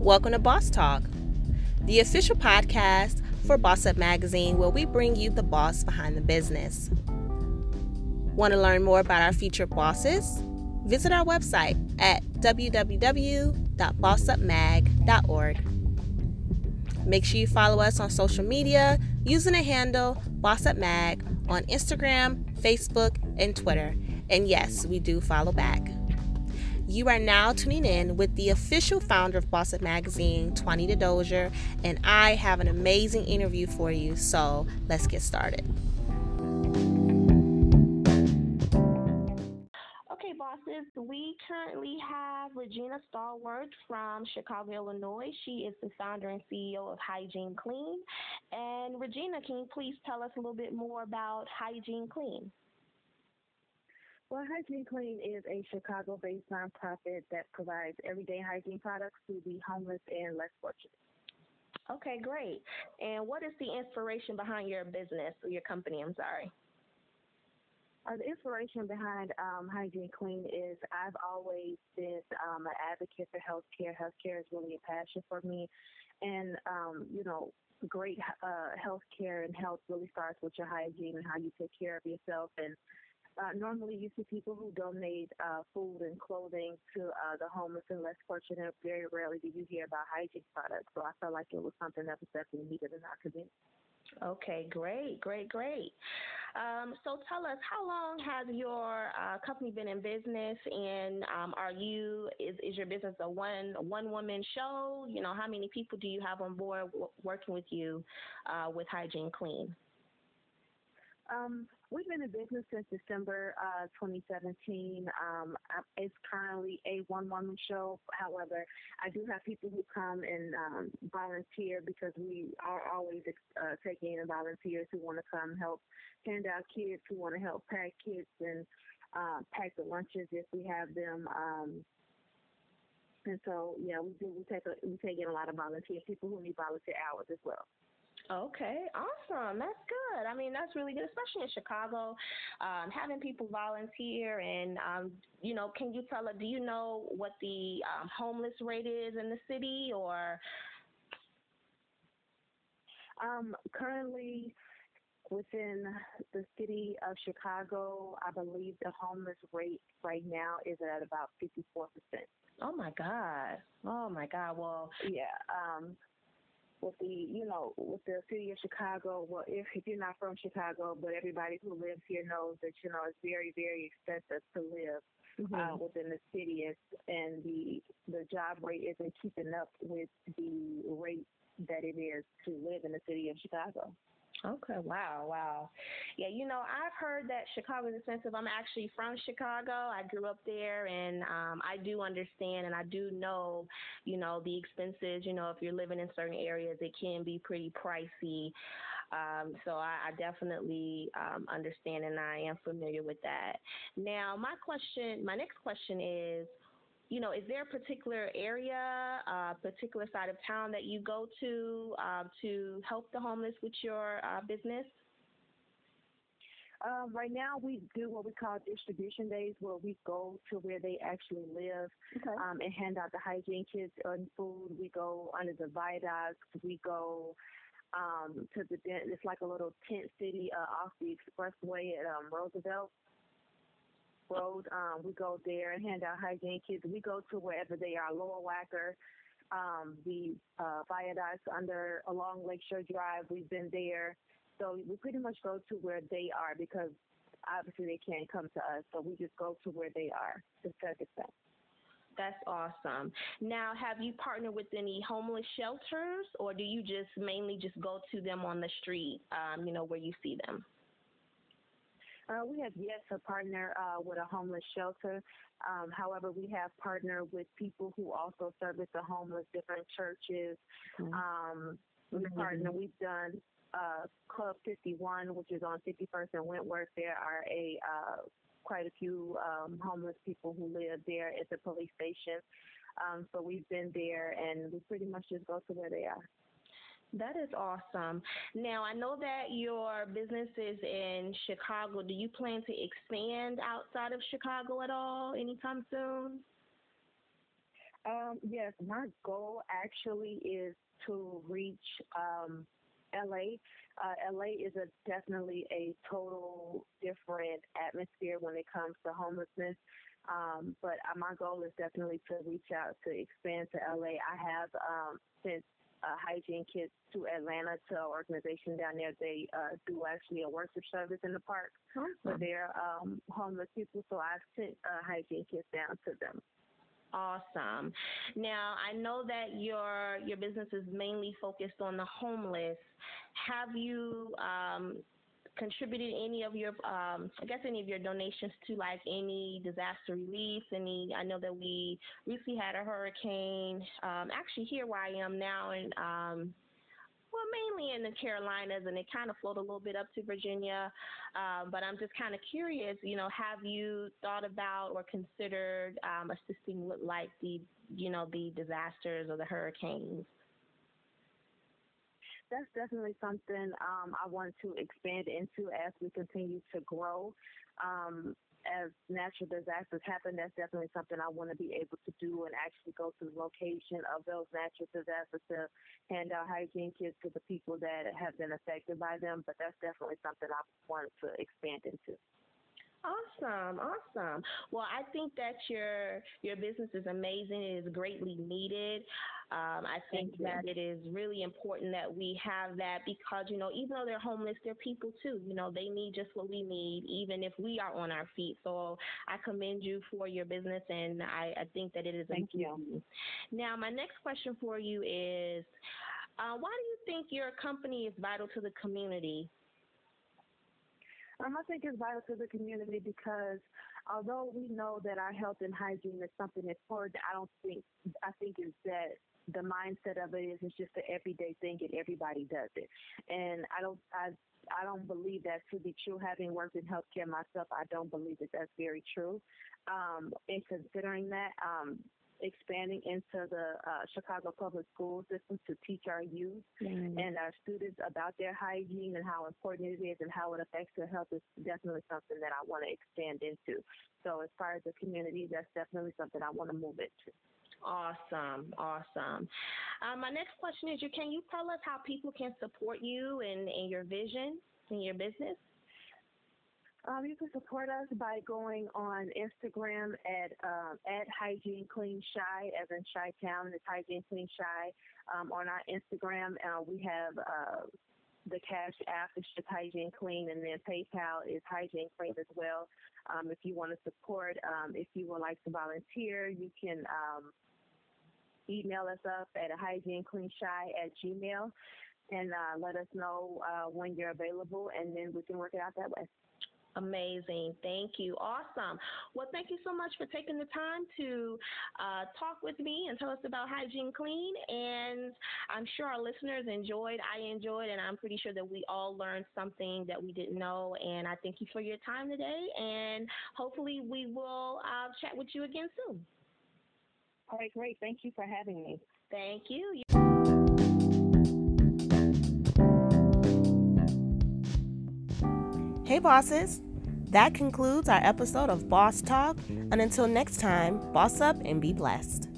Welcome to Boss Talk, the official podcast for Boss Up Magazine, where we bring you the boss behind the business. Want to learn more about our featured bosses? Visit our website at www.bossupmag.org. Make sure you follow us on social media using the handle BossUpMag on Instagram, Facebook, and Twitter. And yes, we do follow back. You are now tuning in with the official founder of Boss Up Magazine, Twanita Dozier, and I have an amazing interview for you. So let's get started. Okay, bosses, we currently have Regina Stallworth from Chicago, Illinois. She is the founder and CEO of Hygiene Clean. And Regina, can you please tell us a little bit more about Hygiene Clean? Well, Hygiene Clean is a Chicago based nonprofit that provides everyday hygiene products to the homeless and less fortunate. Okay, great. And what is the inspiration behind your business or your company? I'm sorry. Uh, the inspiration behind um, Hygiene Clean is I've always been um, an advocate for healthcare. Healthcare is really a passion for me. And, um, you know, great uh, healthcare and health really starts with your hygiene and how you take care of yourself. And normally you see people who donate uh, food and clothing to uh, the homeless and less fortunate. Very rarely do you hear about hygiene products. So I felt like it was something that was definitely needed in our community. Okay, great, great, great. Um, so tell us, how long has your uh, company been in business, and um, are you is, is your business a one one woman show? You know, how many people do you have on board w- working with you uh, with Hygiene Clean? Um, we've been in business since December uh, 2017. Um, it's currently a one-woman show. However, I do have people who come and um, volunteer because we are always uh, taking in volunteers who want to come help hand out kids, who want to help pack kids and uh, pack the lunches if we have them. And so, yeah, we do. We take a, we take in a lot of volunteers, people who need volunteer hours as well. Okay, awesome. That's good. I mean, that's really good, especially in Chicago. Um, having people volunteer and, um, you know, can you tell us, do you know what the um, homeless rate is in the city or? Um, currently, within the city of Chicago, I believe the homeless rate right now is at about 54%. Oh my God. Oh my God. Well, yeah. Um, with the you know with the city of Chicago. Well, if if you're not from Chicago, but everybody who lives here knows that you know it's very very expensive to live mm-hmm. uh, within the city, and, and the the job rate isn't keeping up with the rate that it is to live in the city of Chicago. Okay, wow, wow. Yeah, you know, I've heard that Chicago is expensive. I'm actually from Chicago. I grew up there and um I do understand and I do know, you know, the expenses, you know, if you're living in certain areas it can be pretty pricey. Um, so I, I definitely um, understand and I am familiar with that. Now, my question, my next question is, you know, is there a particular area, a particular side of town that you go to uh, to help the homeless with your uh, business? Um, right now, we do what we call distribution days, where we go to where they actually live okay. um, and hand out the hygiene kits and food. We go under the viaducts. We go um, to the it's like a little tent city uh, off the expressway at um, Roosevelt. Road. Um, we go there and hand out hygiene kits. We go to wherever they are, Lower Wacker, um, the uh, viaducts under along Lakeshore Drive. We've been there. So we pretty much go to where they are because obviously they can't come to us. So we just go to where they are to set extent. That's awesome. Now, have you partnered with any homeless shelters, or do you just mainly just go to them on the street, um, you know, where you see them? Uh, we have yet to partner uh, with a homeless shelter. Um, however, we have partnered with people who also service the homeless, different churches. Mm-hmm. Um, we partner. We've done uh, Club 51, which is on 51st and Wentworth. There are a uh, quite a few um, homeless people who live there at the police station. Um, so we've been there, and we pretty much just go to where they are. That is awesome. Now, I know that your business is in Chicago. Do you plan to expand outside of Chicago at all anytime soon? Um, yes, my goal actually is to reach um, LA. Uh, LA is a definitely a total different atmosphere when it comes to homelessness. Um, but uh, my goal is definitely to reach out to expand to LA. I have um, sent uh, hygiene kits to Atlanta to an organization down there. They uh, do actually a worship service in the park awesome. for their um, homeless people. So I've sent uh, hygiene kits down to them. Awesome. Now I know that your your business is mainly focused on the homeless. Have you um, contributed any of your, um, I guess, any of your donations to like any disaster relief? Any? I know that we recently had a hurricane. Um, actually, here where I am now, and um, well, mainly in the Carolinas, and it kind of flowed a little bit up to Virginia. Um, but I'm just kind of curious, you know, have you thought about or considered um, assisting with like the, you know, the disasters or the hurricanes? That's definitely something um, I want to expand into as we continue to grow. Um, as natural disasters happen, that's definitely something I want to be able to do and actually go to the location of those natural disasters to hand out hygiene kits to the people that have been affected by them. But that's definitely something I want to expand into. Awesome, awesome. Well, I think that your your business is amazing. It is greatly needed. Um, I think that it is really important that we have that because you know even though they're homeless, they're people too. You know they need just what we need, even if we are on our feet. So I commend you for your business, and I, I think that it is. Thank important. you. Now, my next question for you is, uh, why do you think your company is vital to the community? I think it's vital to the community because although we know that our health and hygiene is something important, I don't think I think is that the mindset of it is it's just an everyday thing and everybody does it. And I don't I I don't believe that to be true. Having worked in healthcare myself, I don't believe that that's very true. Um, in considering that, um, expanding into the uh, Chicago public school system to teach our youth mm-hmm. and our students about their hygiene and how important it is and how it affects their health is definitely something that I want to expand into. So as far as the community, that's definitely something I want to move into. Awesome, awesome. Um, my next question is, you can you tell us how people can support you and, and your vision in your business? Um, you can support us by going on Instagram at um, at Hygiene Clean Chi, as in Chi Town. It's Hygiene Clean Chi Um, on our Instagram, uh, we have uh, the Cash App is just Hygiene Clean, and then PayPal is Hygiene Clean as well. Um, if you want to support, um, if you would like to volunteer, you can um, email us up at Hygiene Clean Chi at Gmail and uh, let us know uh, when you're available, and then we can work it out that way. Amazing. Thank you. Awesome. Well, thank you so much for taking the time to uh, talk with me and tell us about Hygiene Clean. And I'm sure our listeners enjoyed. I enjoyed, and I'm pretty sure that we all learned something that we didn't know. And I thank you for your time today. And hopefully, we will uh, chat with you again soon. All right, great. Thank you for having me. Thank you. Hey, bosses! That concludes our episode of Boss Talk. And until next time, boss up and be blessed.